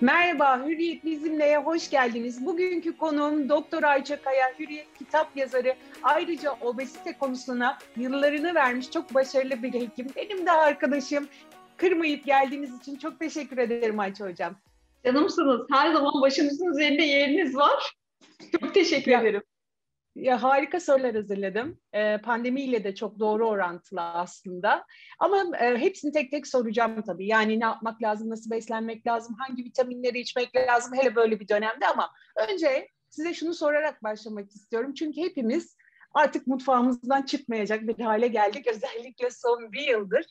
Merhaba, Hürriyet Bizimle'ye hoş geldiniz. Bugünkü konuğum Doktor Ayça Kaya, Hürriyet kitap yazarı. Ayrıca obezite konusuna yıllarını vermiş çok başarılı bir hekim. Benim de arkadaşım. Kırmayıp geldiğiniz için çok teşekkür ederim Ayça Hocam. Canımsınız. Her zaman başımızın üzerinde yeriniz var. Çok teşekkür ya, ederim. Ya harika sorular hazırladım. Ee, pandemiyle de çok doğru orantılı aslında. Ama e, hepsini tek tek soracağım tabii. Yani ne yapmak lazım, nasıl beslenmek lazım, hangi vitaminleri içmek lazım hele böyle bir dönemde ama önce size şunu sorarak başlamak istiyorum. Çünkü hepimiz artık mutfağımızdan çıkmayacak bir hale geldik. Özellikle son bir yıldır.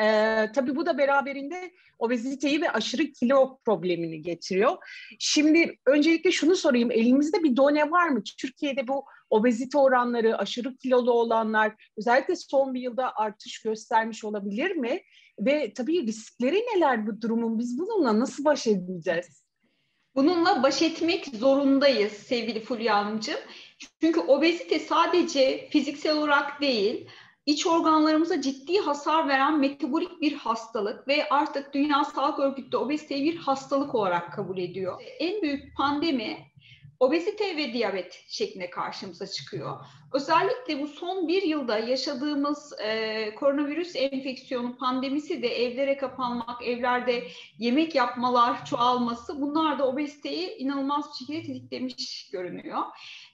Ee, tabii bu da beraberinde obeziteyi ve aşırı kilo problemini getiriyor. Şimdi öncelikle şunu sorayım, elimizde bir done var mı? Türkiye'de bu obezite oranları, aşırı kilolu olanlar özellikle son bir yılda artış göstermiş olabilir mi? Ve tabii riskleri neler bu durumun? Biz bununla nasıl baş edeceğiz? Bununla baş etmek zorundayız sevgili Fulya Hanımcığım. Çünkü obezite sadece fiziksel olarak değil, iç organlarımıza ciddi hasar veren metabolik bir hastalık ve artık Dünya Sağlık Örgütü de obeziteyi bir hastalık olarak kabul ediyor. En büyük pandemi obezite ve diyabet şeklinde karşımıza çıkıyor. Özellikle bu son bir yılda yaşadığımız e, koronavirüs enfeksiyonu pandemisi de evlere kapanmak, evlerde yemek yapmalar çoğalması bunlar da obeziteyi inanılmaz bir şekilde tetiklemiş görünüyor.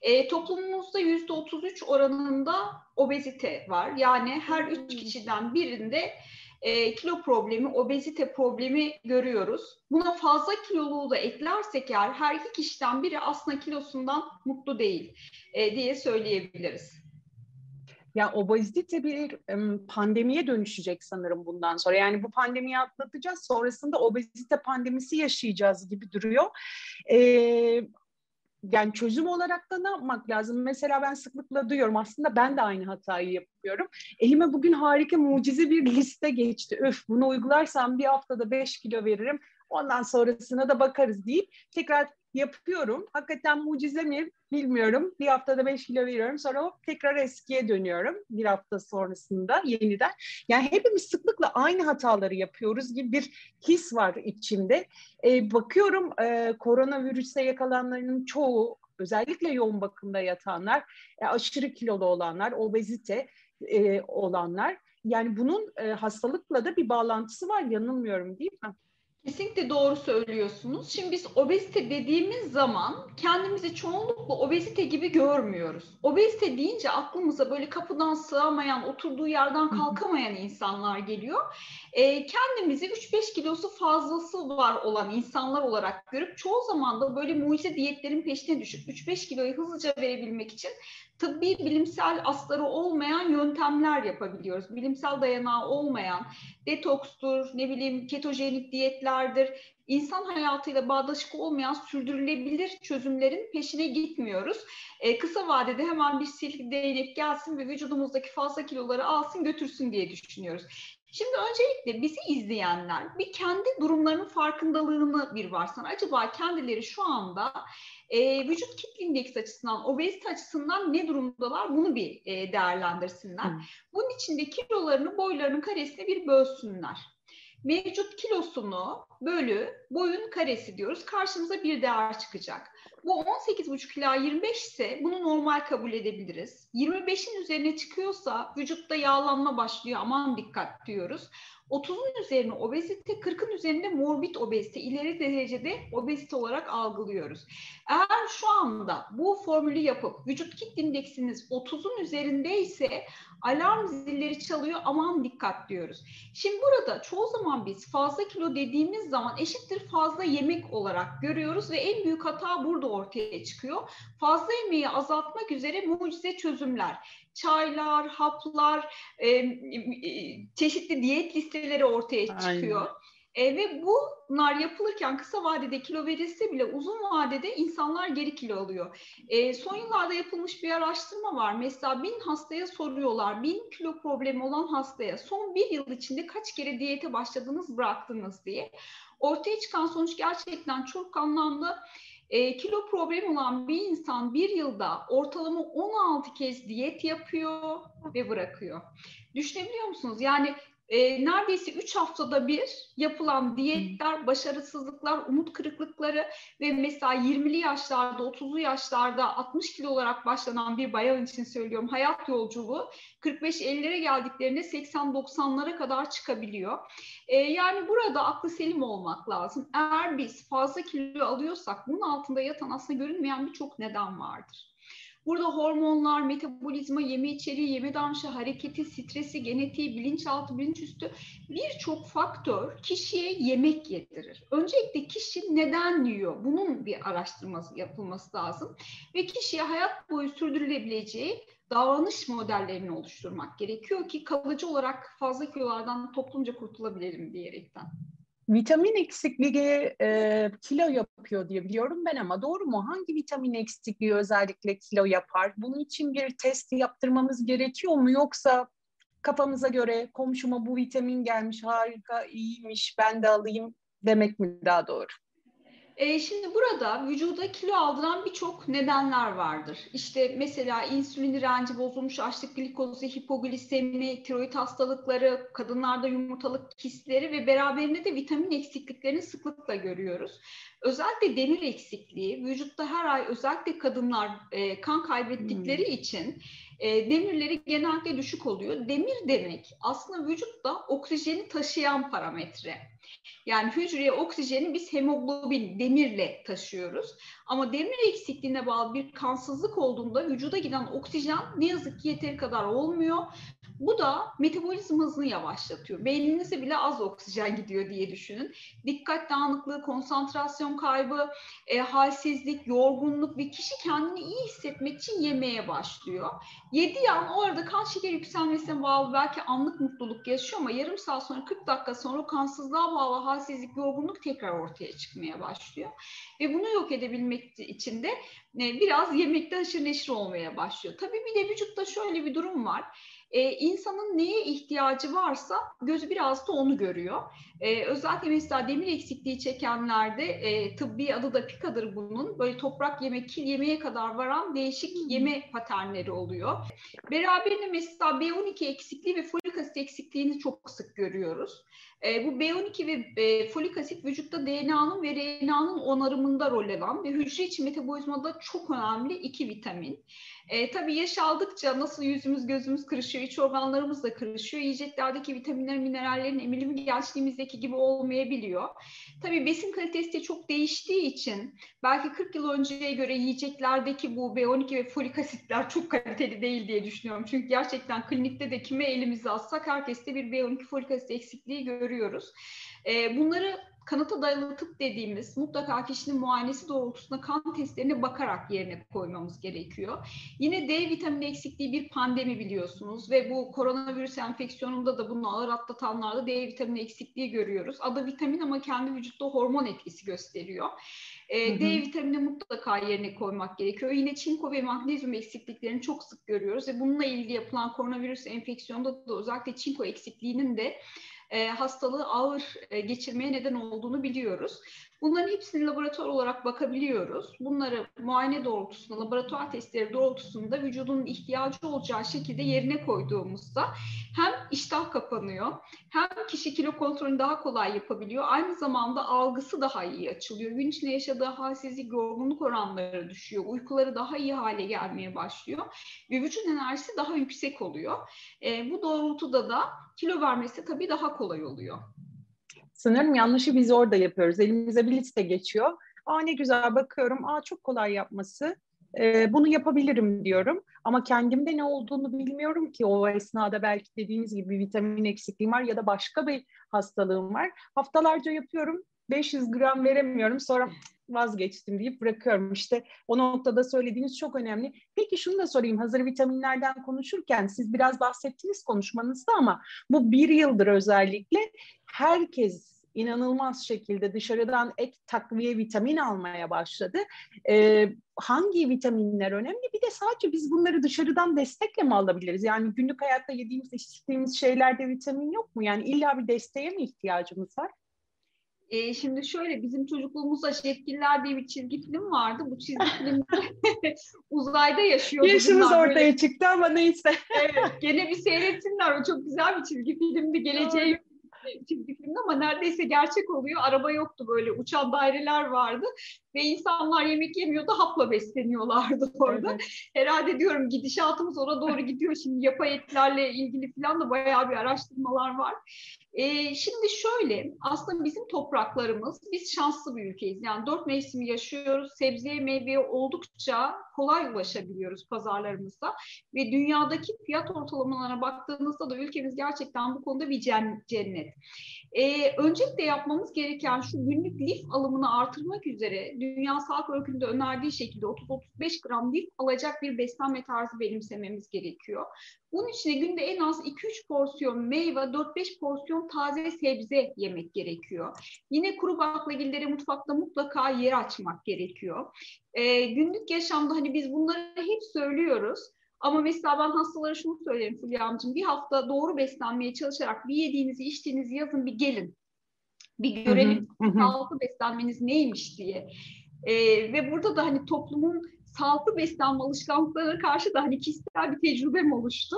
E, toplumumuzda %33 oranında obezite var. Yani her üç kişiden birinde e, kilo problemi, obezite problemi görüyoruz. Buna fazla kiloluğu da eklersek eğer her iki kişiden biri aslında kilosundan mutlu değil e, diye söyleyebiliriz. Ya obezite bir pandemiye dönüşecek sanırım bundan sonra. Yani bu pandemiyi atlatacağız. Sonrasında obezite pandemisi yaşayacağız gibi duruyor. Ee, yani çözüm olarak da ne yapmak lazım? Mesela ben sıklıkla duyuyorum aslında ben de aynı hatayı yapıyorum. Elime bugün harika mucize bir liste geçti. Öf bunu uygularsam bir haftada 5 kilo veririm. Ondan sonrasına da bakarız deyip tekrar yapıyorum. Hakikaten mucize mi bilmiyorum. Bir haftada 5 kilo veriyorum. Sonra hop tekrar eskiye dönüyorum bir hafta sonrasında yeniden. Yani hepimiz sıklıkla aynı hataları yapıyoruz gibi bir his var içimde. Ee, bakıyorum e, koronavirüse yakalananların çoğu özellikle yoğun bakımda yatanlar, e, aşırı kilolu olanlar, obezite e, olanlar. Yani bunun e, hastalıkla da bir bağlantısı var yanılmıyorum değil mi? Kesinlikle doğru söylüyorsunuz. Şimdi biz obezite dediğimiz zaman kendimizi çoğunlukla obezite gibi görmüyoruz. Obezite deyince aklımıza böyle kapıdan sığamayan, oturduğu yerden kalkamayan insanlar geliyor. E, kendimizi 3-5 kilosu fazlası var olan insanlar olarak görüp çoğu zaman da böyle mucize diyetlerin peşine düşüp 3-5 kiloyu hızlıca verebilmek için tıbbi bilimsel asları olmayan yöntemler yapabiliyoruz. Bilimsel dayanağı olmayan detokstur, ne bileyim ketojenik diyetlerdir, insan hayatıyla bağdaşık olmayan sürdürülebilir çözümlerin peşine gitmiyoruz. Ee, kısa vadede hemen bir silk değnek gelsin ve vücudumuzdaki fazla kiloları alsın götürsün diye düşünüyoruz. Şimdi öncelikle bizi izleyenler bir kendi durumlarının farkındalığını bir varsan acaba kendileri şu anda e, vücut kitle indeksi açısından, obezite açısından ne durumdalar bunu bir e, değerlendirsinler. Hmm. Bunun için de kilolarını boylarının karesine bir bölsünler. Mevcut kilosunu bölü boyun karesi diyoruz. Karşımıza bir değer çıkacak. Bu 18,5 ila 25 ise bunu normal kabul edebiliriz. 25'in üzerine çıkıyorsa vücutta yağlanma başlıyor aman dikkat diyoruz. 30'un üzerine obezite, 40'ın üzerinde morbid obezite, ileri derecede obezite olarak algılıyoruz. Eğer şu anda bu formülü yapıp vücut kitle indeksiniz 30'un üzerindeyse alarm zilleri çalıyor aman dikkat diyoruz. Şimdi burada çoğu zaman biz fazla kilo dediğimiz zaman eşittir fazla yemek olarak görüyoruz ve en büyük hata burada ortaya çıkıyor. Fazla yemeği azaltmak üzere mucize çözümler çaylar, haplar, e, e, çeşitli diyet listeleri ortaya çıkıyor. Aynen. E, ve bunlar yapılırken kısa vadede kilo verilse bile uzun vadede insanlar geri kilo alıyor. E, son yıllarda yapılmış bir araştırma var. Mesela bin hastaya soruyorlar. Bin kilo problemi olan hastaya son bir yıl içinde kaç kere diyete başladınız bıraktınız diye. Ortaya çıkan sonuç gerçekten çok anlamlı. E, kilo problemi olan bir insan bir yılda ortalama 16 kez diyet yapıyor ve bırakıyor. Düşünebiliyor musunuz? Yani e, neredeyse 3 haftada bir yapılan diyetler, başarısızlıklar, umut kırıklıkları ve mesela 20'li yaşlarda, 30'lu yaşlarda 60 kilo olarak başlanan bir bayan için söylüyorum hayat yolculuğu 45-50'lere geldiklerinde 80-90'lara kadar çıkabiliyor. E, yani burada aklı selim olmak lazım. Eğer biz fazla kilo alıyorsak bunun altında yatan aslında görünmeyen birçok neden vardır. Burada hormonlar, metabolizma, yeme içeriği, yeme davranışı, hareketi, stresi, genetiği, bilinçaltı, bilinçüstü birçok faktör kişiye yemek yedirir. Öncelikle kişi neden yiyor? Bunun bir araştırması yapılması lazım. Ve kişiye hayat boyu sürdürülebileceği davranış modellerini oluşturmak gerekiyor ki kalıcı olarak fazla kilolardan toplumca kurtulabilirim diyerekten. Vitamin eksikliği e, kilo yapıyor diye biliyorum ben ama doğru mu? Hangi vitamin eksikliği özellikle kilo yapar? Bunun için bir test yaptırmamız gerekiyor mu? Yoksa kafamıza göre komşuma bu vitamin gelmiş harika iyiymiş ben de alayım demek mi daha doğru? E, şimdi burada vücuda kilo aldıran birçok nedenler vardır. İşte mesela insülin direnci bozulmuş, açlık glikozu, hipoglisemi, tiroid hastalıkları, kadınlarda yumurtalık kistleri ve beraberinde de vitamin eksikliklerini sıklıkla görüyoruz. Özellikle demir eksikliği, vücutta her ay özellikle kadınlar e, kan kaybettikleri hmm. için e, demirleri genellikle düşük oluyor. Demir demek aslında vücutta oksijeni taşıyan parametre. Yani hücreye oksijeni biz hemoglobin, demirle taşıyoruz. Ama demir eksikliğine bağlı bir kansızlık olduğunda vücuda giden oksijen ne yazık ki yeteri kadar olmuyor. Bu da metabolizma hızını yavaşlatıyor. Beyninize bile az oksijen gidiyor diye düşünün. Dikkat dağınıklığı, konsantrasyon kaybı, e, halsizlik, yorgunluk ve kişi kendini iyi hissetmek için yemeye başlıyor. Yediği an o arada kan şekeri yükselmesine bağlı belki anlık mutluluk yaşıyor ama yarım saat sonra 40 dakika sonra kansızlığa bağlı halsizlik, yorgunluk tekrar ortaya çıkmaya başlıyor. Ve bunu yok edebilmek için de e, biraz yemekte haşır neşir olmaya başlıyor. Tabii bir de vücutta şöyle bir durum var e, insanın neye ihtiyacı varsa gözü biraz da onu görüyor. E, özellikle mesela demir eksikliği çekenlerde e, tıbbi adı da pikadır bunun. Böyle toprak yeme, kil yemeye kadar varan değişik yeme paternleri oluyor. Beraberinde mesela B12 eksikliği ve folik asit eksikliğini çok sık görüyoruz. E, bu B12 ve e, folik asit vücutta DNA'nın ve RNA'nın onarımında rol alan ve hücre içi metabolizmada çok önemli iki vitamin. E, tabii yaş aldıkça nasıl yüzümüz gözümüz kırışıyor, iç organlarımız da kırışıyor. Yiyeceklerdeki vitaminlerin, minerallerin emilimi gençliğimizdeki gibi olmayabiliyor. Tabii besin kalitesi de çok değiştiği için belki 40 yıl önceye göre yiyeceklerdeki bu B12 ve folik asitler çok kaliteli değil diye düşünüyorum. Çünkü gerçekten klinikte de kime elimizi atsak herkeste bir B12 folik asit eksikliği görüyoruz. Bunları kanıta dayalı tıp dediğimiz mutlaka kişinin muayenesi doğrultusunda kan testlerine bakarak yerine koymamız gerekiyor. Yine D vitamini eksikliği bir pandemi biliyorsunuz ve bu koronavirüs enfeksiyonunda da bunu ağır atlatanlarda D vitamini eksikliği görüyoruz. Adı vitamin ama kendi vücutta hormon etkisi gösteriyor. E, D vitamini mutlaka yerine koymak gerekiyor. Yine çinko ve magnezyum eksikliklerini çok sık görüyoruz ve bununla ilgili yapılan koronavirüs enfeksiyonunda da özellikle çinko eksikliğinin de e, hastalığı ağır e, geçirmeye neden olduğunu biliyoruz. Bunların hepsini laboratuvar olarak bakabiliyoruz. Bunları muayene doğrultusunda, laboratuvar testleri doğrultusunda vücudun ihtiyacı olacağı şekilde yerine koyduğumuzda hem iştah kapanıyor, hem kişi kilo kontrolünü daha kolay yapabiliyor. Aynı zamanda algısı daha iyi açılıyor. Gün içinde yaşadığı halsizlik, yorgunluk oranları düşüyor. Uykuları daha iyi hale gelmeye başlıyor. Ve vücut enerjisi daha yüksek oluyor. E, bu doğrultuda da kilo vermesi tabii daha kolay oluyor. Sanırım yanlışı biz orada yapıyoruz. Elimize bir liste geçiyor. Aa ne güzel bakıyorum. Aa çok kolay yapması. Ee, bunu yapabilirim diyorum. Ama kendimde ne olduğunu bilmiyorum ki o esnada belki dediğiniz gibi vitamin eksikliğim var ya da başka bir hastalığım var. Haftalarca yapıyorum. 500 gram veremiyorum. Sonra vazgeçtim deyip bırakıyorum. İşte o noktada söylediğiniz çok önemli. Peki şunu da sorayım. Hazır vitaminlerden konuşurken siz biraz bahsettiniz konuşmanızda ama bu bir yıldır özellikle herkes inanılmaz şekilde dışarıdan ek takviye vitamin almaya başladı. Ee, hangi vitaminler önemli? Bir de sadece biz bunları dışarıdan destekle mi alabiliriz? Yani günlük hayatta yediğimiz, içtiğimiz şeylerde vitamin yok mu? Yani illa bir desteğe mi ihtiyacımız var? E, şimdi şöyle bizim çocukluğumuzda Şefkiller diye bir çizgi film vardı. Bu çizgi film uzayda yaşıyordu. Yaşımız ortaya böyle... çıktı ama neyse. evet, gene bir seyretsinler. O çok güzel bir çizgi filmdi. Geleceği çizgi filmdi ama neredeyse gerçek oluyor. Araba yoktu böyle uçan daireler vardı ve insanlar yemek yemiyordu hapla besleniyorlardı orada. Evet. Herhalde diyorum gidişatımız ona doğru gidiyor. Şimdi yapay etlerle ilgili falan da bayağı bir araştırmalar var. Ee, şimdi şöyle aslında bizim topraklarımız biz şanslı bir ülkeyiz. Yani dört mevsimi yaşıyoruz. Sebzeye meyveye oldukça kolay ulaşabiliyoruz pazarlarımızda. Ve dünyadaki fiyat ortalamalarına baktığınızda da ülkemiz gerçekten bu konuda bir cennet. Ee, öncelikle yapmamız gereken şu günlük lif alımını artırmak üzere Dünya Sağlık Örgütü'nde önerdiği şekilde 30-35 gram lif alacak bir beslenme tarzı benimsememiz gerekiyor. Bunun için de günde en az 2-3 porsiyon meyve, 4-5 porsiyon taze sebze yemek gerekiyor. Yine kuru baklagillere mutfakta mutlaka yer açmak gerekiyor. Ee, günlük yaşamda hani biz bunları hep söylüyoruz. Ama mesela ben hastalara şunu söylerim Fulya bir hafta doğru beslenmeye çalışarak bir yediğinizi içtiğinizi yazın bir gelin. Bir görelim sağlıklı beslenmeniz neymiş diye. Ee, ve burada da hani toplumun sağlıklı beslenme alışkanlıklarına karşı da hani kişisel bir tecrübem oluştu.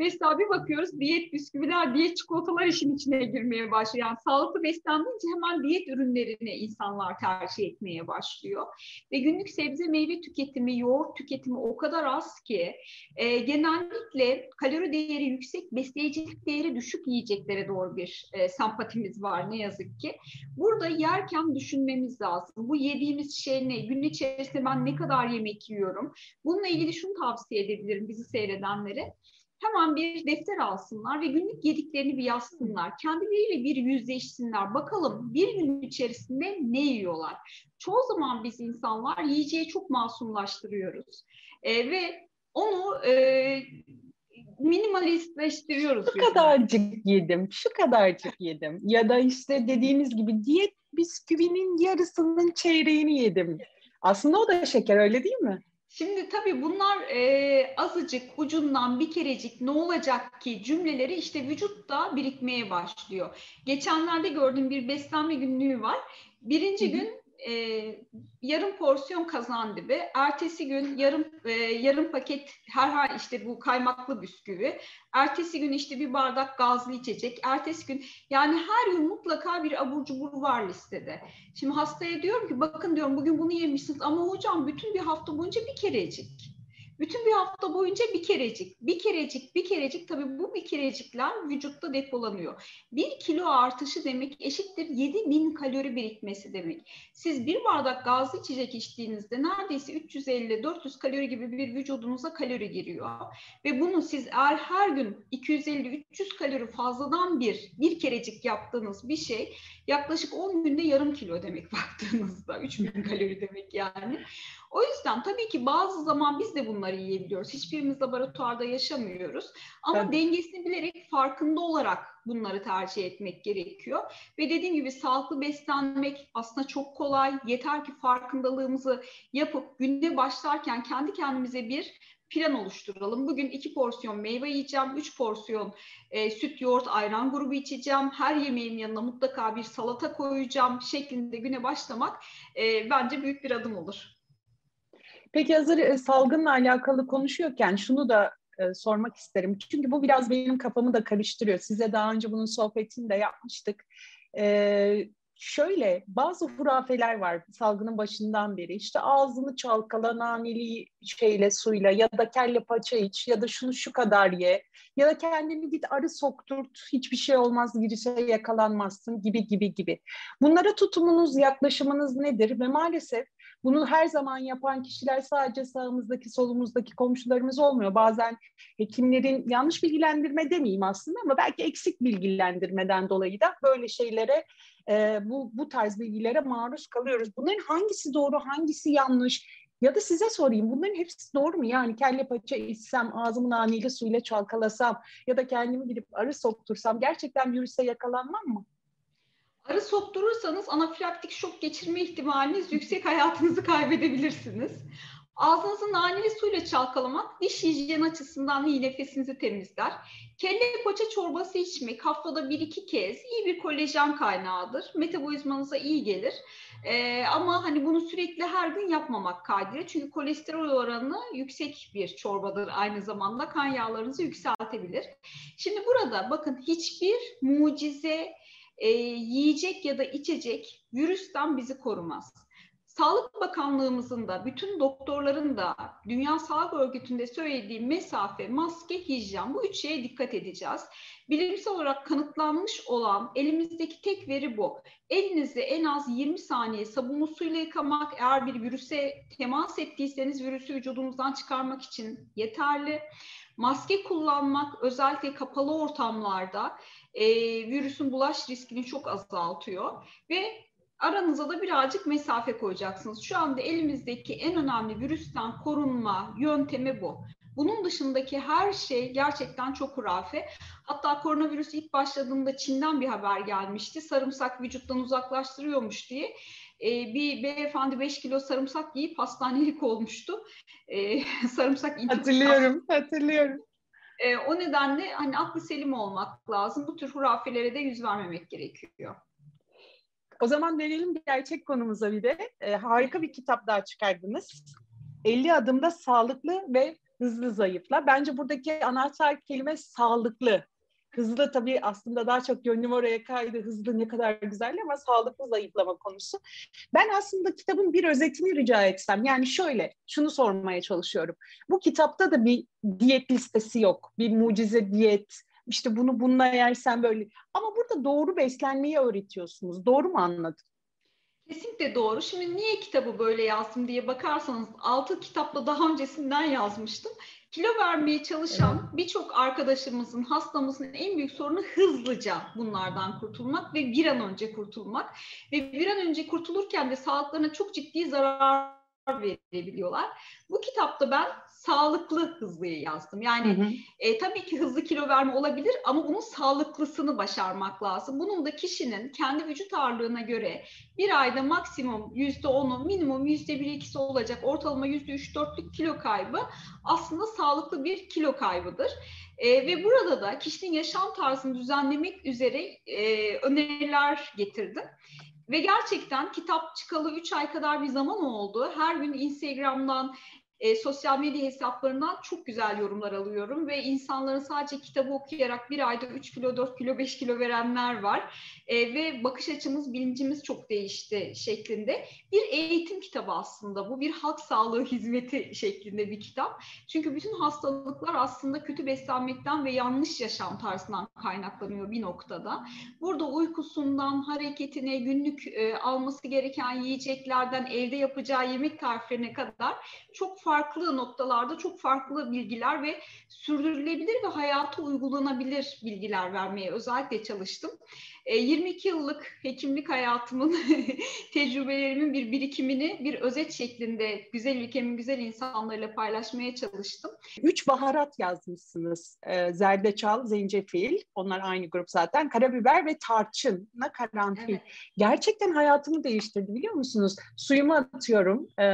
Mesela bir bakıyoruz diyet bisküviler, diyet çikolatalar işin içine girmeye başlıyor. Yani sağlıklı beslendiğince hemen diyet ürünlerini insanlar tercih etmeye başlıyor. Ve günlük sebze meyve tüketimi, yoğurt tüketimi o kadar az ki e, genellikle kalori değeri yüksek, besleyicilik değeri düşük yiyeceklere doğru bir e, sempatimiz var ne yazık ki. Burada yerken düşünmemiz lazım. Bu yediğimiz şey ne? Gün içerisinde ben ne kadar yemek yiyorum? Bununla ilgili şunu tavsiye edebilirim bizi seyredenlere hemen bir defter alsınlar ve günlük yediklerini bir yazsınlar. Kendileriyle bir yüzleşsinler. Bakalım bir gün içerisinde ne yiyorlar? Çoğu zaman biz insanlar yiyeceği çok masumlaştırıyoruz. E, ve onu e, minimalistleştiriyoruz. Şu kadarcık yedim, şu kadarcık yedim. Ya da işte dediğiniz gibi diyet bisküvinin yarısının çeyreğini yedim. Aslında o da şeker öyle değil mi? Şimdi tabii bunlar e, azıcık ucundan bir kerecik ne olacak ki cümleleri işte vücutta birikmeye başlıyor. Geçenlerde gördüğüm bir beslenme günlüğü var. Birinci Hı-hı. gün e, yarım porsiyon kazan dibi, ertesi gün yarım e, yarım paket herhangi işte bu kaymaklı bisküvi, ertesi gün işte bir bardak gazlı içecek, ertesi gün yani her gün mutlaka bir abur cubur var listede. Şimdi hastaya diyorum ki bakın diyorum bugün bunu yemişsiniz ama hocam bütün bir hafta boyunca bir kerecik. Bütün bir hafta boyunca bir kerecik, bir kerecik, bir kerecik tabii bu bir kerecikler vücutta depolanıyor. Bir kilo artışı demek eşittir 7000 kalori birikmesi demek. Siz bir bardak gazlı içecek içtiğinizde neredeyse 350-400 kalori gibi bir vücudunuza kalori giriyor. Ve bunu siz eğer her gün 250-300 kalori fazladan bir, bir kerecik yaptığınız bir şey yaklaşık 10 günde yarım kilo demek baktığınızda. 3000 kalori demek yani. O yüzden tabii ki bazı zaman biz de bunları yiyebiliyoruz. Hiçbirimiz laboratuvarda yaşamıyoruz. Ama evet. dengesini bilerek farkında olarak bunları tercih etmek gerekiyor. Ve dediğim gibi sağlıklı beslenmek aslında çok kolay. Yeter ki farkındalığımızı yapıp günde başlarken kendi kendimize bir plan oluşturalım. Bugün iki porsiyon meyve yiyeceğim, üç porsiyon e, süt, yoğurt, ayran grubu içeceğim. Her yemeğin yanına mutlaka bir salata koyacağım şeklinde güne başlamak e, bence büyük bir adım olur. Peki hazır e, salgınla alakalı konuşuyorken şunu da e, sormak isterim. Çünkü bu biraz benim kafamı da karıştırıyor. Size daha önce bunun sohbetini de yapmıştık. E, şöyle bazı hurafeler var salgının başından beri. İşte ağzını çalkala naneli şeyle suyla ya da kelle paça iç ya da şunu şu kadar ye ya da kendini git arı sokturt hiçbir şey olmaz virüse yakalanmazsın gibi gibi gibi. Bunlara tutumunuz yaklaşımınız nedir ve maalesef bunu her zaman yapan kişiler sadece sağımızdaki solumuzdaki komşularımız olmuyor. Bazen hekimlerin yanlış bilgilendirme demeyeyim aslında ama belki eksik bilgilendirmeden dolayı da böyle şeylere e, bu, bu tarz bilgilere maruz kalıyoruz. Bunların hangisi doğru, hangisi yanlış? Ya da size sorayım bunların hepsi doğru mu? Yani kelle paça içsem, ağzımı naneli suyla çalkalasam ya da kendimi gidip arı soktursam gerçekten virüse yakalanmam mı? Arı sokturursanız anafilaktik şok geçirme ihtimaliniz yüksek hayatınızı kaybedebilirsiniz. Ağzınızı naneli suyla çalkalamak diş hijyen açısından iyi nefesinizi temizler. Kelle paça çorbası içmek haftada bir iki kez iyi bir kolajen kaynağıdır. Metabolizmanıza iyi gelir. Ee, ama hani bunu sürekli her gün yapmamak kaydıyla. Çünkü kolesterol oranı yüksek bir çorbadır aynı zamanda. Kan yağlarınızı yükseltebilir. Şimdi burada bakın hiçbir mucize e, yiyecek ya da içecek virüsten bizi korumaz. Sağlık Bakanlığımızın da bütün doktorların da Dünya Sağlık Örgütü'nde söylediği mesafe, maske, hijyen bu üç şeye dikkat edeceğiz. Bilimsel olarak kanıtlanmış olan elimizdeki tek veri bu. Elinizi en az 20 saniye sabunlu suyla yıkamak, eğer bir virüse temas ettiyseniz virüsü vücudumuzdan çıkarmak için yeterli. Maske kullanmak özellikle kapalı ortamlarda e, virüsün bulaş riskini çok azaltıyor ve aranıza da birazcık mesafe koyacaksınız. Şu anda elimizdeki en önemli virüsten korunma yöntemi bu. Bunun dışındaki her şey gerçekten çok hurafe. Hatta koronavirüs ilk başladığında Çin'den bir haber gelmişti. Sarımsak vücuttan uzaklaştırıyormuş diye. Ee, bir beyefendi 5 kilo sarımsak yiyip hastanelik olmuştu. Ee, sarımsak Hatırlıyorum, hatırlıyorum. Ee, o nedenle hani aklı selim olmak lazım. Bu tür hurafelere de yüz vermemek gerekiyor. O zaman dönelim gerçek konumuza bir de. E, harika bir kitap daha çıkardınız. 50 adımda sağlıklı ve hızlı zayıfla. Bence buradaki anahtar kelime sağlıklı. Hızlı tabii aslında daha çok gönlüm oraya kaydı. Hızlı ne kadar güzel ama sağlıklı zayıflama konusu. Ben aslında kitabın bir özetini rica etsem. Yani şöyle, şunu sormaya çalışıyorum. Bu kitapta da bir diyet listesi yok. Bir mucize diyet, işte bunu bununla yersen böyle. Ama burada doğru beslenmeyi öğretiyorsunuz. Doğru mu anladım? Kesinlikle doğru. Şimdi niye kitabı böyle yazdım diye bakarsanız altı kitapla daha öncesinden yazmıştım. Kilo vermeye çalışan evet. birçok arkadaşımızın, hastamızın en büyük sorunu hızlıca bunlardan kurtulmak ve bir an önce kurtulmak. Ve bir an önce kurtulurken de sağlıklarına çok ciddi zarar verebiliyorlar. Bu kitapta ben sağlıklı hızlıyı yazdım. Yani hı hı. E, tabii ki hızlı kilo verme olabilir ama bunun sağlıklısını başarmak lazım. Bunun da kişinin kendi vücut ağırlığına göre bir ayda maksimum yüzde onu, minimum yüzde bir ikisi olacak ortalama yüzde üç dörtlük kilo kaybı aslında sağlıklı bir kilo kaybıdır. E, ve burada da kişinin yaşam tarzını düzenlemek üzere e, öneriler getirdim. Ve gerçekten kitap çıkalı 3 ay kadar bir zaman oldu. Her gün Instagram'dan e, sosyal medya hesaplarından çok güzel yorumlar alıyorum ve insanların sadece kitabı okuyarak bir ayda 3 kilo, 4 kilo, 5 kilo verenler var. E, ve bakış açımız, bilincimiz çok değişti şeklinde. Bir eğitim kitabı aslında bu bir halk sağlığı hizmeti şeklinde bir kitap. Çünkü bütün hastalıklar aslında kötü beslenmekten ve yanlış yaşam tarzından kaynaklanıyor bir noktada. Burada uykusundan, hareketine, günlük e, alması gereken yiyeceklerden, evde yapacağı yemek tariflerine kadar çok farklı farklı noktalarda çok farklı bilgiler ve sürdürülebilir ve hayata uygulanabilir bilgiler vermeye özellikle çalıştım. 22 e, yıllık hekimlik hayatımın tecrübelerimin bir birikimini bir özet şeklinde güzel ülkemin güzel insanlarıyla paylaşmaya çalıştım. Üç baharat yazmışsınız. E, zerdeçal, zencefil, onlar aynı grup zaten. Karabiber ve tarçınla karanfil. Evet. Gerçekten hayatımı değiştirdi biliyor musunuz? Suyumu atıyorum, e,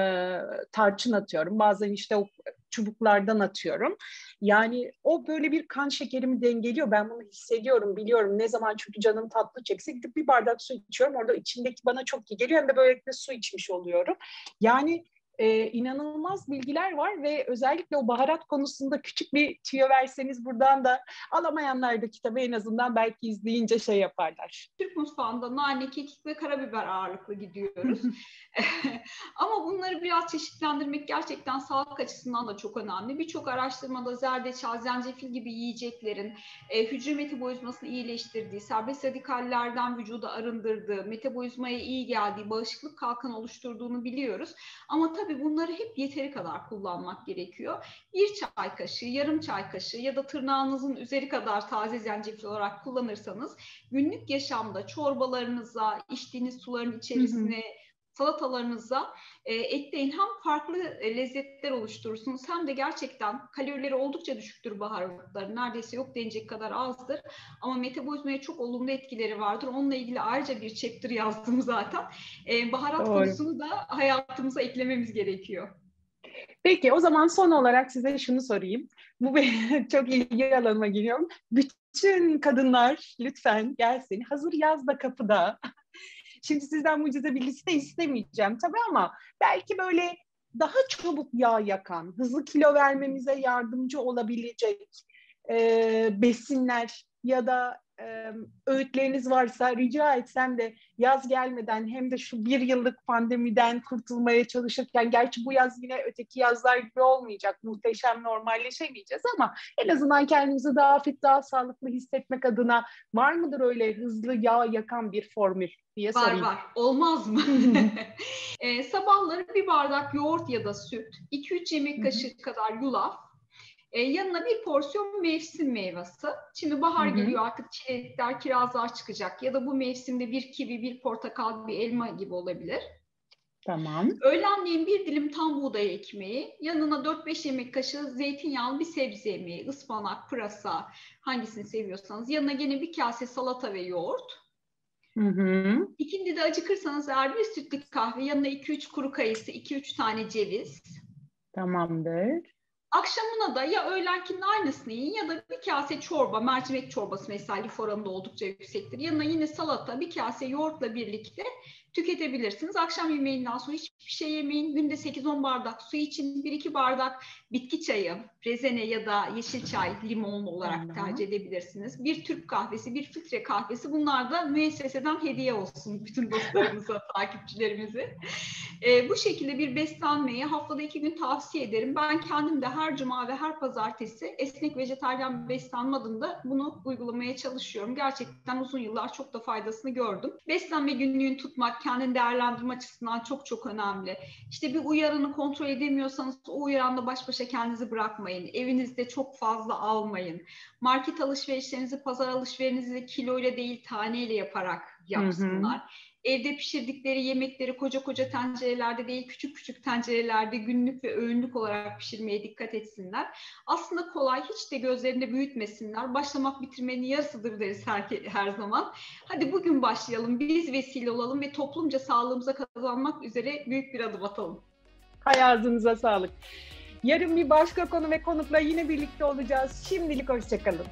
tarçın atıyorum. Bazen işte o çubuklardan atıyorum. Yani o böyle bir kan şekerimi dengeliyor. Ben bunu hissediyorum, biliyorum. Ne zaman çünkü canım tatlı çekse gidip bir bardak su içiyorum. Orada içindeki bana çok iyi geliyor. Hem de böylelikle su içmiş oluyorum. Yani e, inanılmaz bilgiler var ve özellikle o baharat konusunda küçük bir tüyo verseniz buradan da alamayanlar da kitabı en azından belki izleyince şey yaparlar. Türk mutfağında nane, kekik ve karabiber ağırlıklı gidiyoruz. Ama bunları biraz çeşitlendirmek gerçekten sağlık açısından da çok önemli. Birçok araştırmada zerdeçal, zencefil gibi yiyeceklerin e, hücre metabolizmasını iyileştirdiği, serbest radikallerden vücuda arındırdığı, metabolizmaya iyi geldiği, bağışıklık kalkanı oluşturduğunu biliyoruz. Ama tabii tabii bunları hep yeteri kadar kullanmak gerekiyor. Bir çay kaşığı, yarım çay kaşığı ya da tırnağınızın üzeri kadar taze zencefil olarak kullanırsanız günlük yaşamda çorbalarınıza, içtiğiniz suların içerisine, hı hı salatalarınıza e, ekleyin. Hem farklı e, lezzetler oluşturursunuz hem de gerçekten kalorileri oldukça düşüktür baharatların. Neredeyse yok denecek kadar azdır. Ama metabolizmaya çok olumlu etkileri vardır. Onunla ilgili ayrıca bir chapter yazdım zaten. E, baharat Doğru. konusunu da hayatımıza eklememiz gerekiyor. Peki o zaman son olarak size şunu sorayım. Bu benim çok ilgi alanıma giriyor. Bütün kadınlar lütfen gelsin. Hazır yaz da kapıda. Şimdi sizden mucize bir liste istemeyeceğim tabii ama belki böyle daha çabuk yağ yakan, hızlı kilo vermemize yardımcı olabilecek e, besinler ya da e, öğütleriniz varsa rica etsem de yaz gelmeden hem de şu bir yıllık pandemiden kurtulmaya çalışırken gerçi bu yaz yine öteki yazlar gibi olmayacak muhteşem normalleşemeyeceğiz ama en azından kendimizi daha fit daha sağlıklı hissetmek adına var mıdır öyle hızlı yağ yakan bir formül diye var, sorayım. Var var olmaz mı? e, sabahları bir bardak yoğurt ya da süt 2-3 yemek kaşığı kadar yulaf e, yanına bir porsiyon mevsim meyvesi. Şimdi bahar Hı-hı. geliyor artık çilekler, kirazlar çıkacak ya da bu mevsimde bir kivi, bir portakal, bir elma gibi olabilir. Tamam. Öğlenleyin bir dilim tam buğday ekmeği, yanına 4-5 yemek kaşığı zeytinyağlı bir sebze yemeği, ıspanak, pırasa, hangisini seviyorsanız. Yanına gene bir kase salata ve yoğurt. Hı hı. İkindi de acıkırsanız eğer bir sütlü kahve, yanına 2-3 kuru kayısı, 2-3 tane ceviz. Tamamdır. Akşamına da ya öğlenkinin aynısını yiyin ya da bir kase çorba, mercimek çorbası mesela lif oranı da oldukça yüksektir. Yanına yine salata, bir kase yoğurtla birlikte tüketebilirsiniz. Akşam yemeğinden sonra hiçbir şey yemeyin. Günde 8-10 bardak su için 1-2 bardak bitki çayı, rezene ya da yeşil çay limonlu olarak Hı-hı. tercih edebilirsiniz. Bir Türk kahvesi, bir filtre kahvesi bunlar da müesseseden hediye olsun bütün dostlarımıza, takipçilerimize. E, bu şekilde bir beslenmeyi haftada iki gün tavsiye ederim. Ben kendim de her cuma ve her pazartesi esnek vejetaryen beslenme adında bunu uygulamaya çalışıyorum. Gerçekten uzun yıllar çok da faydasını gördüm. Beslenme günlüğünü tutmak, kendini değerlendirme açısından çok çok önemli. İşte bir uyarını kontrol edemiyorsanız o uyaranla baş başa kendinizi bırakmayın. Evinizde çok fazla almayın. Market alışverişlerinizi, pazar alışverişlerinizi kiloyla değil taneyle yaparak yapsınlar. Hı hı evde pişirdikleri yemekleri koca koca tencerelerde değil küçük küçük tencerelerde günlük ve öğünlük olarak pişirmeye dikkat etsinler. Aslında kolay hiç de gözlerinde büyütmesinler. Başlamak bitirmenin yarısıdır deriz her, her zaman. Hadi bugün başlayalım. Biz vesile olalım ve toplumca sağlığımıza kazanmak üzere büyük bir adım atalım. Hayatınıza sağlık. Yarın bir başka konu ve konukla yine birlikte olacağız. Şimdilik hoşçakalın.